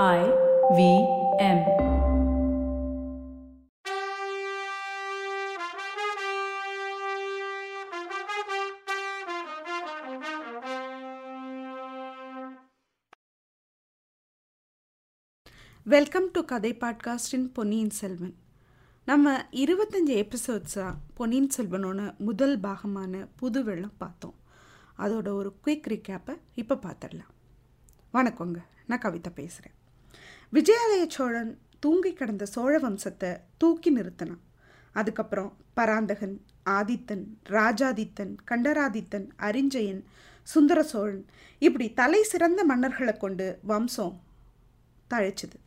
I V M. Welcome to கதை பாட்காஸ்டின் பொன்னியின் செல்வன் நம்ம இருபத்தஞ்சி எபிசோட்ஸாக பொன்னியின் செல்வனோட முதல் பாகமான புது வெள்ளம் பார்த்தோம். அதோட ஒரு குயிக் ரிக்கேப்பை இப்போ பார்த்துடலாம். வணக்கங்க நான் கவிதா பேசுகிறேன் விஜயாலய சோழன் தூங்கி கிடந்த சோழ வம்சத்தை தூக்கி நிறுத்தினான். அதுக்கப்புறம் பராந்தகன் ஆதித்தன் ராஜாதித்தன் கண்டராதித்தன் அரிஞ்சயன் சுந்தர சோழன் இப்படி தலை சிறந்த மன்னர்களை கொண்டு வம்சம் தழைச்சது.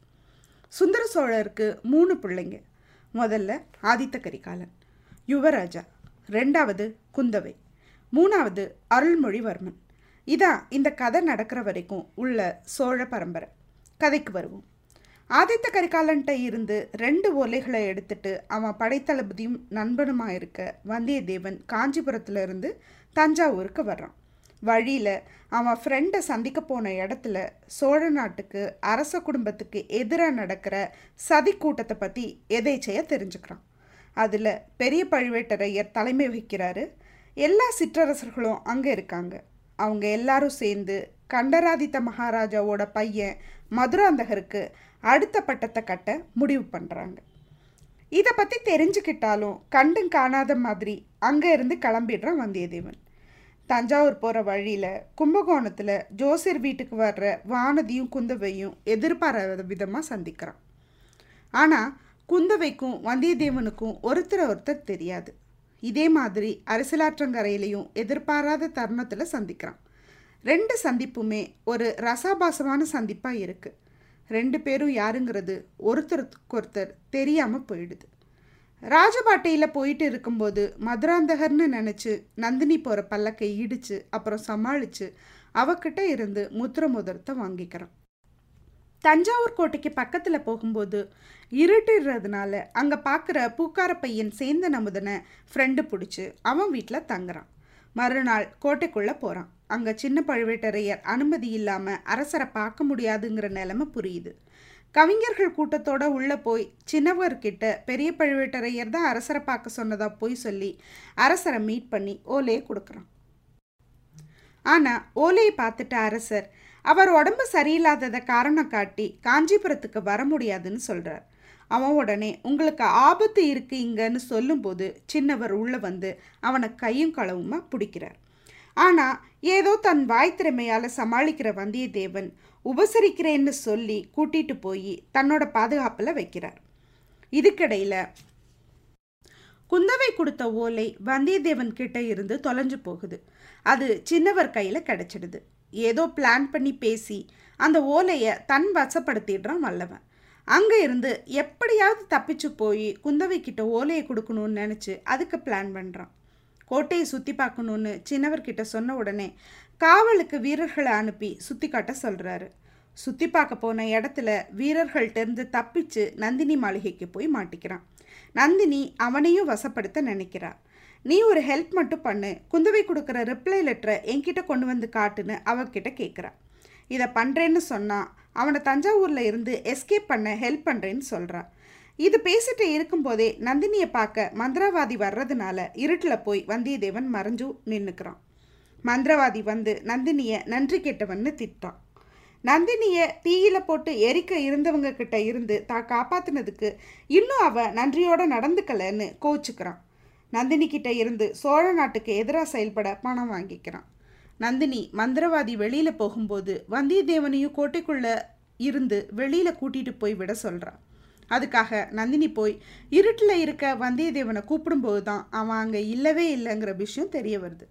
சுந்தர சோழருக்கு மூணு பிள்ளைங்க. முதல்ல ஆதித்த கரிகாலன் யுவராஜா ரெண்டாவது குந்தவை மூணாவது அருள்மொழிவர்மன். இதான் இந்த கதை நடக்கிற வரைக்கும் உள்ள சோழ பரம்பரை. கதைக்கு வருவோம். ஆதித்த கரிகாலன்ட்ட இருந்து ரெண்டு ஓலைகளை எடுத்துட்டு அவன் படைத்தளபதியும் நண்பனுமா இருக்க வந்தியத்தேவன் காஞ்சிபுரத்துல இருந்து தஞ்சாவூருக்கு வர்றான். வழியில் அவன் ஃப்ரெண்டை சந்திக்க போன இடத்துல சோழ நாட்டுக்கு அரச குடும்பத்துக்கு எதிராக நடக்கிற சதி கூட்டத்தை பற்றி எதேச்சையாக தெரிஞ்சுக்கிறான். அதில் பெரிய பழுவேட்டரையர் தலைமை வகிக்கிறாரு. எல்லா சிற்றரசர்களும் அங்கே இருக்காங்க. அவங்க எல்லாரும் சேர்ந்து கண்டராதித்த மகாராஜாவோட பையன் மதுராந்தகருக்கு அடுத்த பட்டத்தை கட்ட முடிவு பண்ணுறாங்க இதை பற்றி தெரிஞ்சுக்கிட்டாலும் கண்டும் காணாத மாதிரி அங்கே இருந்து கிளம்பிடுறான் வந்தியத்தேவன். தஞ்சாவூர் போகிற வழியில் கும்பகோணத்தில் ஜோசியர் வீட்டுக்கு வர்ற வானதியும் குந்தவையும் எதிர்பாராத விதமாக சந்திக்கிறான். ஆனால் குந்தவைக்கும் வந்தியத்தேவனுக்கும் ஒருத்தர் ஒருத்தர் தெரியாது. இதே மாதிரி அரசியலாற்றங்கரையிலையும் எதிர்பாராத தருணத்தில் சந்திக்கிறான். ரெண்டு சந்திப்புமே ஒரு ரசாபாசமான சந்திப்பாக இருக்குது ரெண்டு பேரும் யாருங்கிறது ஒருத்தருக்கு ஒருத்தர் தெரியாமல் போயிடுது. ராஜபாட்டையில் போயிட்டு இருக்கும்போது மதுராந்தகர்னு நினச்சி நந்தினி போகிற பல்லக்கை இடித்து அப்புறம் சமாளித்து அவகிட்ட இருந்து முத்திர முதரத்தை வாங்கிக்கிறான் தஞ்சாவூர் கோட்டைக்கு பக்கத்தில் போகும்போது இருட்டுறதுனால அங்கே பார்க்குற பூக்கார பையன் சேர்ந்த நமுதனை ஃப்ரெண்டு பிடிச்சி அவன் வீட்டில் தங்குறான். மறுநாள் கோட்டைக்குள்ளே போகிறான் அங்கே சின்ன பழுவேட்டரையர் அனுமதி இல்லாமல் அரசரை பார்க்க முடியாதுங்கிற நிலைமை புரியுது. கவிஞர்கள் கூட்டத்தோட உள்ளே போய் சின்னவர்கிட்ட பெரிய பழுவேட்டரையர் தான் அரசரை பார்க்க சொன்னதா போய் சொல்லி அரசரை மீட் பண்ணி ஓலையை கொடுக்குறான். ஆனால் ஓலையை பார்த்துட்ட அரசர் அவர் உடம்பு சரியில்லாததை காரணம் காட்டி காஞ்சிபுரத்துக்கு வர முடியாதுன்னு சொல்கிறார் அவன் உடனே உங்களுக்கு ஆபத்து இருக்கு இங்கன்னு சொல்லும்போது சின்னவர் உள்ளே வந்து அவனை கையும் களவுமா பிடிக்கிறார். ஆனால் ஏதோ தன் வாய் திறமையால் சமாளிக்கிற வந்தியத்தேவன் உபசரிக்கிறேன்னு சொல்லி கூட்டிட்டு போய் தன்னோட பாதுகாப்பில் வைக்கிறார். இதுக்கிடையில் குந்தவை கொடுத்த ஓலை வந்தியத்தேவன் கிட்ட இருந்து தொலைஞ்சு போகுது. அது சின்னவர் கையில் கிடச்சிடுது. ஏதோ பிளான் பண்ணி பேசி அந்த ஓலையை தன் வசப்படுத்திடுறான் வல்லவன். அங்கே இருந்து எப்படியாவது தப்பிச்சு போய் குந்தவை கிட்ட ஓலையை கொடுக்கணும்னு நினச்சி அதுக்கு பிளான் பண்ணுறான் கோட்டையை சுற்றி பார்க்கணுன்னு சின்னவர்கிட்ட சொன்ன உடனே காவலுக்கு வீரர்களை அனுப்பி சுற்றி காட்ட சொல்கிறாரு சுற்றி பார்க்க போன இடத்துல வீரர்கள்ட்டேருந்து தப்பிச்சு நந்தினி மாளிகைக்கு போய் மாட்டிக்கிறான். நந்தினி அவனையும் வசப்படுத்த நினைக்கிறாள் நீ ஒரு ஹெல்ப் மட்டும் பண்ணு. குந்தவை கொடுக்குற ரிப்ளை லெட்டரை என்கிட்ட கொண்டு வந்து காட்டுன்னு அவகிட்ட கேட்குறா இதை பண்ணுறேன்னு சொன்னால் அவனை தஞ்சாவூரில் இருந்து எஸ்கேப் பண்ண ஹெல்ப் பண்ணுறேன்னு சொல்கிறான் இது பேசிட்டு இருக்கும்போதே நந்தினியை பார்க்க மந்திரவாதி வர்றதுனால இருட்டில் போய் வந்தியத்தேவன் மறைஞ்சு நின்றுக்கிறான் மந்திரவாதி வந்து நந்தினியை நன்றி கெட்டவன்னு திட்டான். நந்தினியை தீயில போட்டு எரிக்க இருந்தவங்க கிட்ட இருந்து தான் காப்பாத்தினதுக்கு இன்னும் அவ நன்றியோட நடந்துக்கலன்னு கோச்சுக்கிறான். நந்தினி கிட்ட இருந்து சோழ நாட்டுக்கு எதிராக செயல்பட பணம் வாங்கிக்கிறான். நந்தினி மந்திரவாதி வெளியில போகும்போது வந்தியத்தேவனையும் கோட்டைக்குள்ள இருந்து வெளியில கூட்டிட்டு போய் விட சொல்றான் அதுக்காக நந்தினி போய் இருட்டில் இருக்க வந்தியத்தேவனை கூப்பிடும்போது தான் அவன் அங்கே இல்லவே இல்லைங்கிற விஷயம் தெரிய வருது.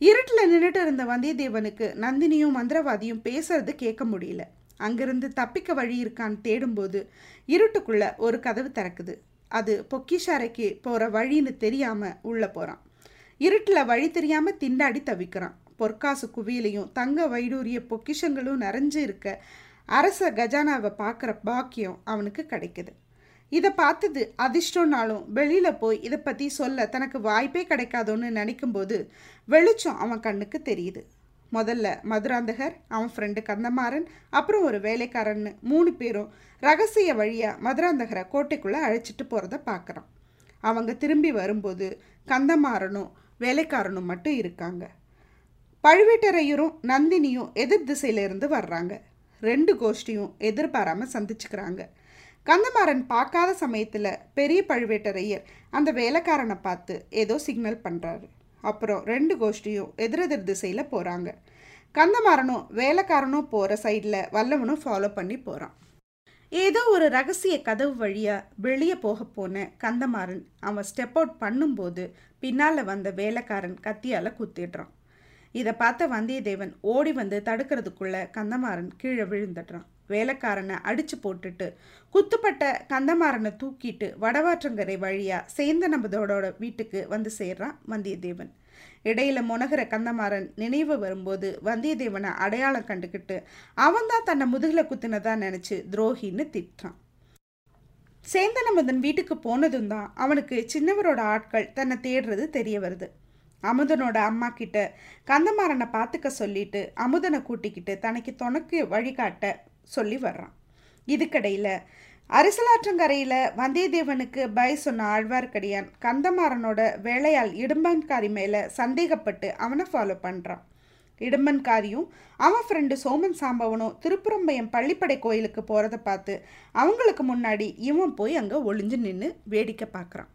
இருட்டில் நின்றுட்டு இருந்த வந்தியத்தேவனுக்கு நந்தினியும் மந்திரவாதியும் பேசுறது கேட்க முடியல. அங்கிருந்து தப்பிக்க வழி இருக்கான்னு தேடும்போது இருட்டுக்குள்ள ஒரு கதவு திறக்குது. அது பொக்கிஷாரைக்கு போகிற வழின்னு தெரியாமல் உள்ளே போகிறான் இருட்டில் வழி தெரியாமல் திண்டாடி தவிக்கிறான். பொற்காசு குவியலையும் தங்க வைடூரிய பொக்கிஷங்களும் நிறைஞ்சு இருக்க அரச கஜானாவை பார்க்குற பாக்கியம் அவனுக்கு கிடைக்குது. இதை பார்த்தது அதிர்ஷ்டம்னாலும் வெளியில் போய் இதை பற்றி சொல்ல தனக்கு வாய்ப்பே கிடைக்காதோன்னு நினைக்கும்போது வெளிச்சம் அவன் கண்ணுக்கு தெரியுது. முதல்ல மதுராந்தகர் அவன் ஃப்ரெண்டு கந்தமாறன் அப்புறம் ஒரு வேலைக்காரன்னு மூணு பேரும் ரகசிய வழியாக மதுராந்தகரை கோட்டைக்குள்ளே அழைச்சிட்டு போகிறத பார்க்குறான். அவங்க திரும்பி வரும்போது கந்தமாறனும் வேலைக்காரனும் மட்டும் இருக்காங்க. பழுவேட்டரையரும் நந்தினியும் எதிர் திசையிலிருந்து வர்றாங்க. ரெண்டு கோஷ்டியும் எதிர்பாராமல் சந்திச்சுக்கிறாங்க. கந்தமாறன் பார்க்காத சமயத்தில் பெரிய பழுவேட்டரையர் அந்த வேலைக்காரனை பார்த்து ஏதோ சிக்னல் பண்ணுறாரு அப்புறம் ரெண்டு கோஷ்டியும் எதிரெதிர் திசையில் போகிறாங்க கந்தமாறனும் வேலைக்காரனும் போகிற சைடில் வல்லவனும் ஃபாலோ பண்ணி போகிறான் ஏதோ ஒரு ரகசிய கதவு வழியாக வெளியே போக போன கந்தமாறன் அவன் ஸ்டெப் அவுட் பண்ணும்போது பின்னால் வந்த வேலைக்காரன் கத்தியால் குத்திடுறான். இதை பார்த்த வந்தியத்தேவன் ஓடி வந்து தடுக்கிறதுக்குள்ள கந்தமாறன் கீழே விழுந்துடுறான். வேலைக்காரனை அடிச்சு போட்டுட்டு குத்துப்பட்ட கந்தமாறனை தூக்கிட்டு வடவாற்றங்கரை வழியா சேந்த நம்பதோட வீட்டுக்கு வந்து சேர்றான் வந்தியத்தேவன். இடையில முனகிற கந்தமாறன் நினைவு வரும்போது வந்தியத்தேவனை அடையாளம் கண்டுக்கிட்டு அவன்தான் தன்னை முதுகில குத்துனதா நினைச்சு துரோகின்னு திட்டுறான். சேந்தனமுதன் வீட்டுக்கு போனதும் தான் அவனுக்கு சின்னவரோட ஆட்கள் தன்னை தேடுறது தெரிய வருது. அமுதனோட அம்மா கிட்ட கந்தமாறனை பார்த்துக்க சொல்லிட்டு அமுதனை கூட்டிக்கிட்டு தனக்கு துணைக்கு வழிகாட்ட சொல்லி வர்றான். இதுக்கடையில் அரசலாற்றங்கரையில் வந்தியத்தேவனுக்கு பய சொன்ன ஆழ்வார்க்கடியான் கந்தமாறனோட வேலையால் இடும்பன்காரி மேலே சந்தேகப்பட்டு அவனை ஃபாலோ பண்ணுறான் இடும்பன்காரியும் அவன் ஃப்ரெண்டு சோமன் சாம்பவனும் திருப்புறம்பயம் பள்ளிப்படை கோயிலுக்கு போகிறத பார்த்து அவங்களுக்கு முன்னாடி இவன் போய் அங்கே ஒளிஞ்சு நின்று வேடிக்கை பார்க்குறான்.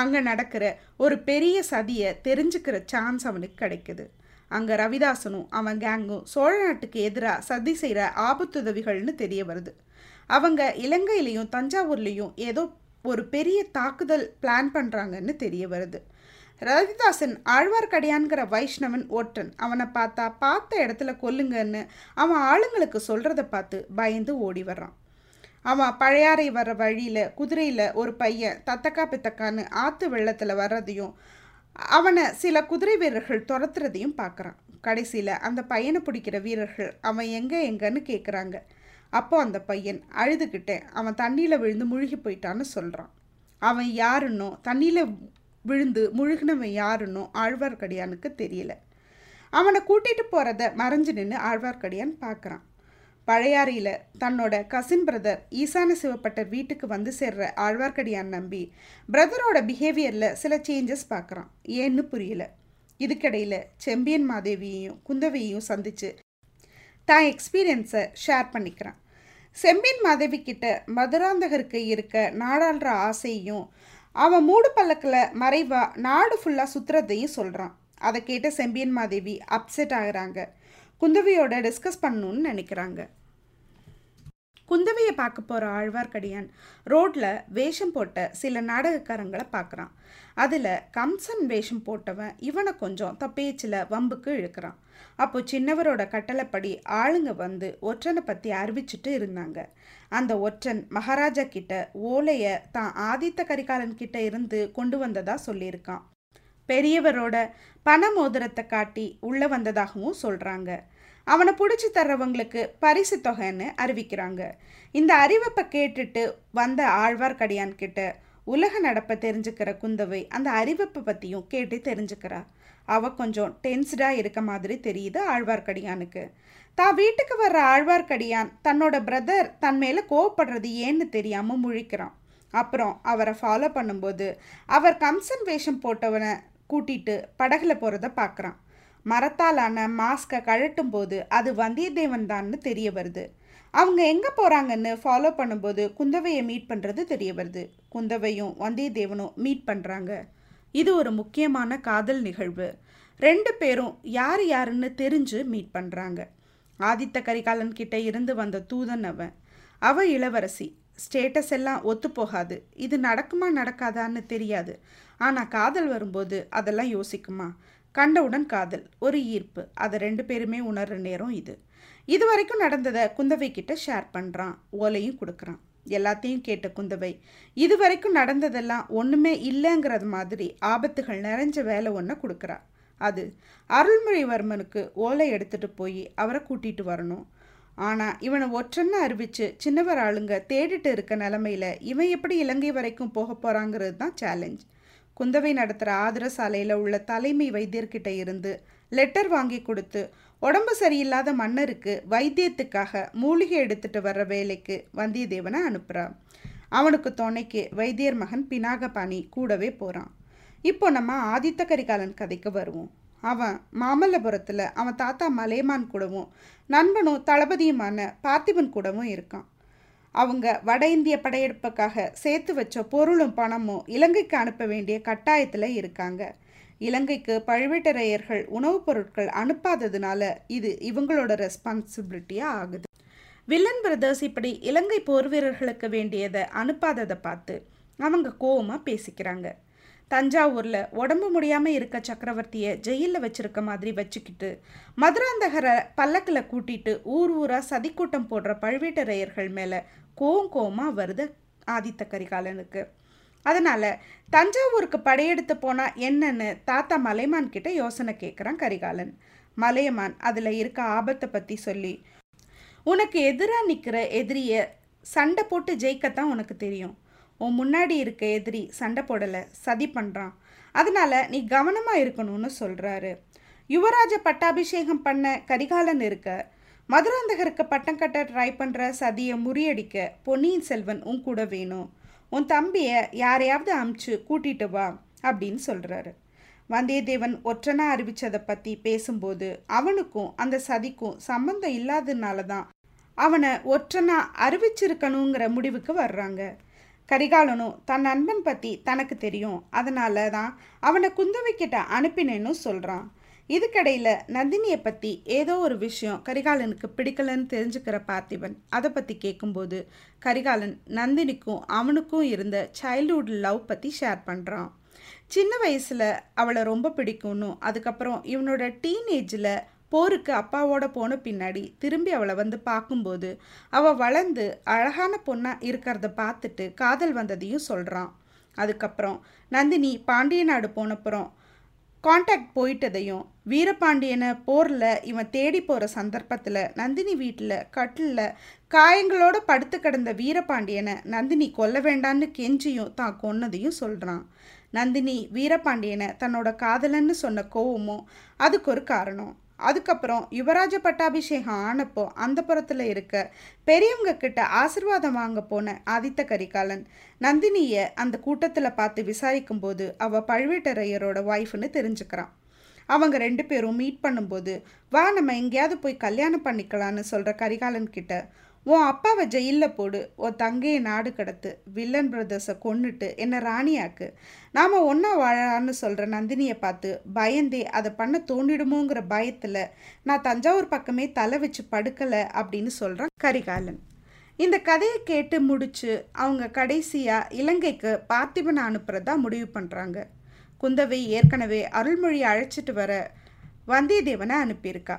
அங்கே நடக்கிற ஒரு பெரிய சதியை தெரிஞ்சுக்கிற சான்ஸ் அவனுக்கு கிடைக்குது. அங்கே ரவிதாசனும் அவன் கேங்கும் சோழ நாட்டுக்கு எதிராக சதி செய்கிற ஆபத்துதவிகள்னு தெரிய வருது. அவங்க இலங்கையிலையும் தஞ்சாவூர்லேயும் ஏதோ ஒரு பெரிய தாக்குதல் பிளான் பண்ணுறாங்கன்னு தெரிய வருது. ரவிதாசன் ஆழ்வார்க்கடியான்கிற வைஷ்ணவன் ஒற்றன். அவனை பார்த்தா பார்த்த இடத்துல கொல்லுங்கன்னு அவன் ஆளுங்களுக்கு சொல்கிறத பார்த்து பயந்து ஓடி வர்றான். அவன் பழையாறை வர வழியில் குதிரையில் ஒரு பையன் தத்தக்கா பித்தக்கான்னு ஆற்று வெள்ளத்தில் வர்றதையும் அவனை சில குதிரை வீரர்கள் துரத்துறதையும் பார்க்குறான் கடைசியில் அந்த பையனை பிடிக்கிற வீரர்கள் அவன் எங்கே எங்கன்னு கேட்குறாங்க அப்போ அந்த பையன் அழுதுகிட்டே அவன் தண்ணியில் விழுந்து முழுகி போயிட்டான்னு சொல்கிறான் அவன் யாருன்னோ தண்ணியில் விழுந்து முழுகினவன் யாருன்னோ ஆழ்வார்க்கடியானுக்கு தெரியல. அவனை கூட்டிகிட்டு போகிறத மறைஞ்சு நின்று ஆழ்வார்க்கடியான் பார்க்குறான் பழையாறையில் தன்னோட கசின் பிரதர் ஈசான சிவப்பட்டர் வீட்டுக்கு வந்து சேர்ற ஆழ்வார்க்கடியான் நம்பி பிரதரோட பிஹேவியரில் சில சேஞ்சஸ் பார்க்குறான் ஏன்னு புரியல. இதுக்கிடையில் செம்பியன் மாதேவியையும் குந்தவையையும் சந்தித்து தான் எக்ஸ்பீரியன்ஸை ஷேர் பண்ணிக்கிறான். செம்பியன் மாதேவி கிட்ட மதுராந்தகருக்கு இருக்க நாடாளுற ஆசையும் அவன் மூடு பல்லக்கில் மறைவாக நாடு ஃபுல்லாக சுற்றுறதையும் சொல்கிறான் அதை கேட்ட செம்பியன் மாதேவி அப்செட் ஆகுறாங்க. குந்தவையோட டிஸ்கஸ் பண்ணணும்னு நினைக்கிறாங்க. குந்தவையை பார்க்க போகிற ஆழ்வார்க்கடியான் ரோட்டில் வேஷம் போட்ட சில நாடகக்காரங்களை பார்க்குறான். அதில் கம்சன் வேஷம் போட்டவன் இவனை கொஞ்சம் தப்பேச்சில் வம்புக்கு இழுக்கிறான். அப்போ சின்னவரோட கட்டளைப்படி ஆளுங்க வந்து ஒற்றனை பற்றி அறிவிச்சிட்டு இருந்தாங்க. அந்த ஒற்றன் மகாராஜா கிட்ட ஓலையை தான் ஆதித்த கரிகாலன் கிட்ட இருந்து கொண்டு வந்ததா சொல்லியிருக்கான். பெரியவரோட பண மோதிரத்தை காட்டி உள்ளே வந்ததாகவும் சொல்கிறாங்க அவனை பிடிச்சி தர்றவங்களுக்கு பரிசு தொகைன்னு அறிவிக்கிறாங்க. இந்த அறிவிப்பை கேட்டுட்டு வந்த ஆழ்வார்க்கடியான் கிட்ட உலக நடப்பை தெரிஞ்சுக்கிற குந்தவை அந்த அறிவிப்பை பற்றியும் கேட்டு தெரிஞ்சுக்கிறா. அவ கொஞ்சம் டென்ஸ்டாக இருக்க மாதிரி தெரியுது ஆழ்வார்க்கடியானுக்கு. தான் வீட்டுக்கு வர்ற ஆழ்வார்க்கடியான் தன்னோட பிரதர் தன் மேலே கோவப்படுறது ஏன்னு தெரியாமல் முழிக்கிறான். அப்புறம் அவரை ஃபாலோ பண்ணும்போது அவர் கம்சன் வேஷம் போட்டவனை கூட்டிட்டு படகுல போகிறத பார்க்குறான் மரத்தாலான மாஸ்கை கழட்டும் போது அது வந்தியத்தேவன் தான்னு தெரிய வருது. அவங்க எங்கே போகிறாங்கன்னு ஃபாலோ பண்ணும்போது குந்தவையை மீட் பண்ணுறது தெரிய வருது. குந்தவையும் வந்தியத்தேவனும் மீட் பண்ணுறாங்க இது ஒரு முக்கியமான காதல் நிகழ்வு. ரெண்டு பேரும் யார் யாருன்னு தெரிஞ்சு மீட் பண்ணுறாங்க ஆதித்த கரிகாலன் கிட்ட இருந்து வந்த தூதன் அவன். அவ இளவரசி. ஸ்டேட்டஸ் எல்லாம் ஒத்து போகாது. இது நடக்குமா நடக்காதான்னு தெரியாது. ஆனால் காதல் வரும்போது அதெல்லாம் யோசிக்குமா? கண்டவுடன் காதல் ஒரு ஈர்ப்பு. அதை ரெண்டு பேருமே உணர்ற நேரம் இது. இது வரைக்கும் நடந்ததை குந்தவை கிட்ட ஷேர் பண்ணுறான் ஓலையும் கொடுக்குறான். எல்லாத்தையும் கேட்ட குந்தவை இது வரைக்கும் நடந்ததெல்லாம் ஒன்றுமே இல்லைங்கிறது மாதிரி ஆபத்துகள் நிறைஞ்ச வேலை ஒன்றை கொடுக்குறா. அது அருள்மொழிவர்மனுக்கு ஓலை எடுத்துகிட்டு போய் அவரை கூட்டிகிட்டு வரணும். ஆனால் இவனை ஒற்றன்னு அறிவித்து சின்னவர் ஆளுங்க தேடிட்டு இருக்க நிலமையில இவன் எப்படி இலங்கை வரைக்கும் போக போகிறாங்கிறது தான் சேலஞ்ச் குந்தவை நடத்துகிற ஆதர சாலையில் உள்ள தலைமை வைத்தியர்கிட்ட இருந்து லெட்டர் வாங்கி கொடுத்து உடம்பு சரியில்லாத மன்னருக்கு வைத்தியத்துக்காக மூலிகை எடுத்துட்டு வர்ற வேலைக்கு வந்தியத்தேவனை அனுப்புகிறான் அவனுக்கு துணைக்கு வைத்தியர் மகன் பினாகபாணி கூடவே போகிறான் இப்போ நம்ம ஆதித்த கரிகாலன் கதைக்கு வருவோம். அவன் மாமல்லபுரத்தில் அவன் தாத்தா மலையமான் கூடவும் நண்பனும் தளபதியுமான பார்த்திபன் கூடவும் இருக்கான். அவங்க வட இந்திய படையெடுப்புக்காக சேர்த்து வச்ச பொருளும் பணமும் இலங்கைக்கு அனுப்ப வேண்டிய கட்டாயத்தில் இருக்காங்க. இலங்கைக்கு பழுவேட்டரையர்கள் உணவுப் பொருட்கள் அனுப்பாததுனால இது இவங்களோட ரெஸ்பான்சிபிலிட்டியாக ஆகுது. வில்லன் பிரதர்ஸ் இப்படி இலங்கை போர் வீரர்களுக்கு வேண்டியதை அனுப்பாததை பார்த்து அவங்க கோவமாக பேசிக்கிறாங்க. தஞ்சாவூரில் உடம்பு முடியாமல் இருக்க சக்கரவர்த்தியை ஜெயிலில் வச்சிருக்க மாதிரி வச்சுக்கிட்டு மதுராந்தகரை பல்லக்கில் கூட்டிட்டு ஊர் ஊராக சதிக்கூட்டம் போடுற பழுவேட்டரையர்கள் மேலே கோவம் கோமாக வருது ஆதித்த கரிகாலனுக்கு. அதனால் தஞ்சாவூருக்கு படையெடுத்து போனால் என்னன்னு தாத்தா மலைமான் கிட்ட யோசனை கேட்குறான் கரிகாலன். மலையமான் அதில் இருக்க ஆபத்தை பற்றி சொல்லி உனக்கு எதிராக நிற்கிற எதிரியை சண்டை போட்டு ஜெயிக்கத்தான் உனக்கு தெரியும். உன் முன்னாடி இருக்க எதிரி சண்டை போடலை சதி பண்ணுறான் அதனால் நீ கவனமாக இருக்கணும்னு சொல்கிறாரு யுவராஜ பட்டாபிஷேகம் பண்ண கரிகாலன் இருக்க மதுராந்தகருக்கு பட்டம் கட்ட ட்ரை பண்ணுற சதியை முறியடிக்க பொன்னியின் செல்வன் உன் கூட வேணும். உன் தம்பியை யாரையாவது அமுச்சு கூட்டிட்டு வா அப்படின்னு சொல்கிறாரு வந்தியத்தேவன் ஒற்றனா அறிவித்ததை பற்றி பேசும்போது அவனுக்கும் அந்த சதிக்கும் சம்மந்தம் இல்லாததுனால தான் அவனை ஒற்றனா அறிவிச்சிருக்கணுங்கிற முடிவுக்கு வர்றாங்க. கரிகாலனும் தன் நண்பன் பற்றி தனக்கு தெரியும். அதனால தான் அவனை குந்தவைக்கிட்ட அனுப்பினேன்னு சொல்கிறான் இதுக்கடையில் நந்தினியை பற்றி ஏதோ ஒரு விஷயம் கரிகாலனுக்கு பிடிக்கலன்னு தெரிஞ்சுக்கிற பார்த்திபன் அதை பற்றி கேட்கும்போது கரிகாலன் நந்தினிக்கும் அவனுக்கும் இருந்த சைல்ட்ஹுட் லவ் பற்றி ஷேர் பண்ணுறான் சின்ன வயசில் அவளை ரொம்ப பிடிக்கும்னு அதுக்கப்புறம் இவனோட டீனேஜில் போருக்கு அப்பாவோட போன பின்னாடி திரும்பி அவளை வந்து பார்க்கும்போது அவள் வளர்ந்து அழகான பொண்ணாக இருக்கிறத பார்த்துட்டு காதல் வந்ததையும் சொல்கிறான் அதுக்கப்புறம் நந்தினி பாண்டிய நாடு போனப்புறம் காண்டாக்ட் போயிட்டதையும் வீரபாண்டியனை போரில் இவன் தேடி போகிற சந்தர்ப்பத்தில் நந்தினி வீட்டில் கட்டிலில் காயங்களோட படுத்து கிடந்த வீரபாண்டியனை நந்தினி கொல்ல வேண்டான்னு கெஞ்சியும் தான் கொன்னதையும் சொல்கிறான் நந்தினி வீரபாண்டியனை தன்னோட காதலன்னு சொன்ன கோவமும் அதுக்கு ஒரு காரணம். அதுக்கப்புறம் யுவராஜ பட்டாபிஷேகம் ஆனப்போ அந்த புறத்தில் இருக்க பெரியவங்க கிட்ட ஆசிர்வாதம் வாங்க போன ஆதித்த கரிகாலன். நந்தினியை அந்த கூட்டத்தில் பார்த்து விசாரிக்கும்போது அவள் பழுவேட்டரையரோட ஒய்ஃப்னு தெரிஞ்சுக்கிறான். அவங்க ரெண்டு பேரும் மீட் பண்ணும்போது வா நம்ம எங்கேயாவது போய் கல்யாணம் பண்ணிக்கலான்னு சொல்கிற கரிகாலன் கிட்ட உன் அப்பாவை ஜெயிலில் போடு. உன் தங்கையை நாடு கடத்து. வில்லன் பிரதர்ஸை கொன்னுட்டு என்னை ராணியாக்கு. நாம் ஒன்றா வாழான்னு சொல்கிற நந்தினியை பார்த்து பயந்தே அதை பண்ண தோண்டிடுமோங்கிற பயத்தில் நான் தஞ்சாவூர் பக்கமே தலை வச்சு படுக்கலை அப்படின்னு சொல்கிறான் கரிகாலன். இந்த கதையை கேட்டு முடித்து அவங்க கடைசியாக இலங்கைக்கு பார்த்திபனை அனுப்புறதா முடிவு பண்ணுறாங்க குந்தவை ஏற்கனவே அருள்மொழி அழைச்சிட்டு வர வந்தியத்தேவனை அனுப்பியிருக்கா.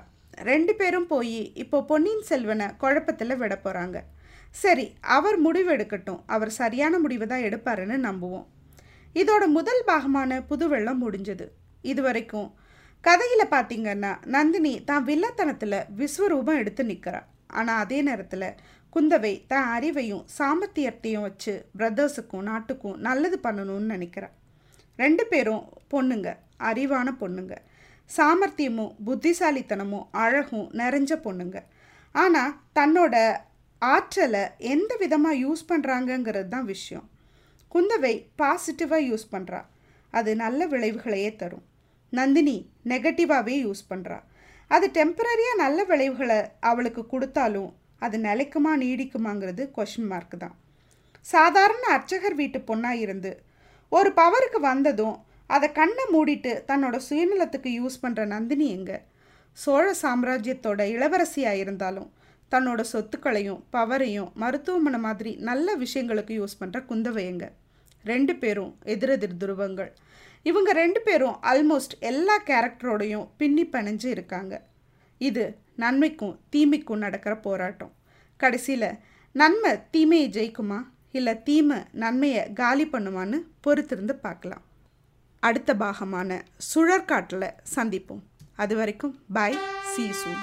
ரெண்டு பேரும் போய் இப்போ பொன்னியின் செல்வனை குழப்பத்தில் விட போகிறாங்க சரி அவர் முடிவு எடுக்கட்டும். அவர் சரியான முடிவை தான் எடுப்பாருன்னு நம்புவோம். இதோட முதல் பாகமான புதுவெள்ளம் முடிஞ்சது. இது வரைக்கும் கதையில் பார்த்தீங்கன்னா நந்தினி தான் வில்லத்தனத்தில் விஸ்வரூபம் எடுத்து நிற்கிறா ஆனால் அதே நேரத்தில் குந்தவை தான் அறிவையும் சாமர்த்தியத்தையும் வச்சு பிரதர்ஸுக்கும் நாட்டுக்கும் நல்லது பண்ணணும்னு நினைக்கிறா. ரெண்டு பேரும் பொண்ணுங்க அறிவான பொண்ணுங்க. சாமர்த்தியமும் புத்திசாலித்தனமும் அழகும் நிறைஞ்ச பொண்ணுங்க. ஆனால் தன்னோட ஆற்றலை எந்த விதமாக யூஸ் பண்ணுறாங்கங்கிறது தான் விஷயம். குந்தவை பாசிட்டிவாக யூஸ் பண்ணுறா அது நல்ல விளைவுகளையே தரும். நந்தினி நெகட்டிவாகவே யூஸ் பண்ணுறா அது டெம்பரரியாக நல்ல விளைவுகளை அவளுக்கு கொடுத்தாலும் அது நிலைக்குமா நீடிக்குமாங்கிறது கொஷின் மார்க் தான். சாதாரண அர்ச்சகர் வீட்டு பொண்ணாக இருந்து ஒரு பவருக்கு வந்ததும் அதை கண்ணை மூடிட்டு தன்னோட சுயநலத்துக்கு யூஸ் பண்ணுற நந்தினி எங்க? சோழ சாம்ராஜ்யத்தோட இளவரசியாக இருந்தாலும் தன்னோட சொத்துக்களையும் பவரையும் மருத்துவமனை மாதிரி நல்ல விஷயங்களுக்கு யூஸ் பண்ணுற குந்தவையங்க ரெண்டு பேரும் எதிரெதிர் துருவங்கள். இவங்க ரெண்டு பேரும் ஆல்மோஸ்ட் எல்லா கேரக்டரோடையும் பின்னி பணிஞ்சு இருக்காங்க. இது நன்மைக்கும் தீமைக்கும் நடக்கிற போராட்டம். கடைசியில் நன்மை தீமையை ஜெயிக்குமா? இல்லை தீமை நன்மையை காலி பண்ணுமான்னு பொறுத்திருந்து பார்க்கலாம். அடுத்த பாகமான சுழற்காட்டில் சந்திப்போம். அது வரைக்கும் பாய் சீ சூன்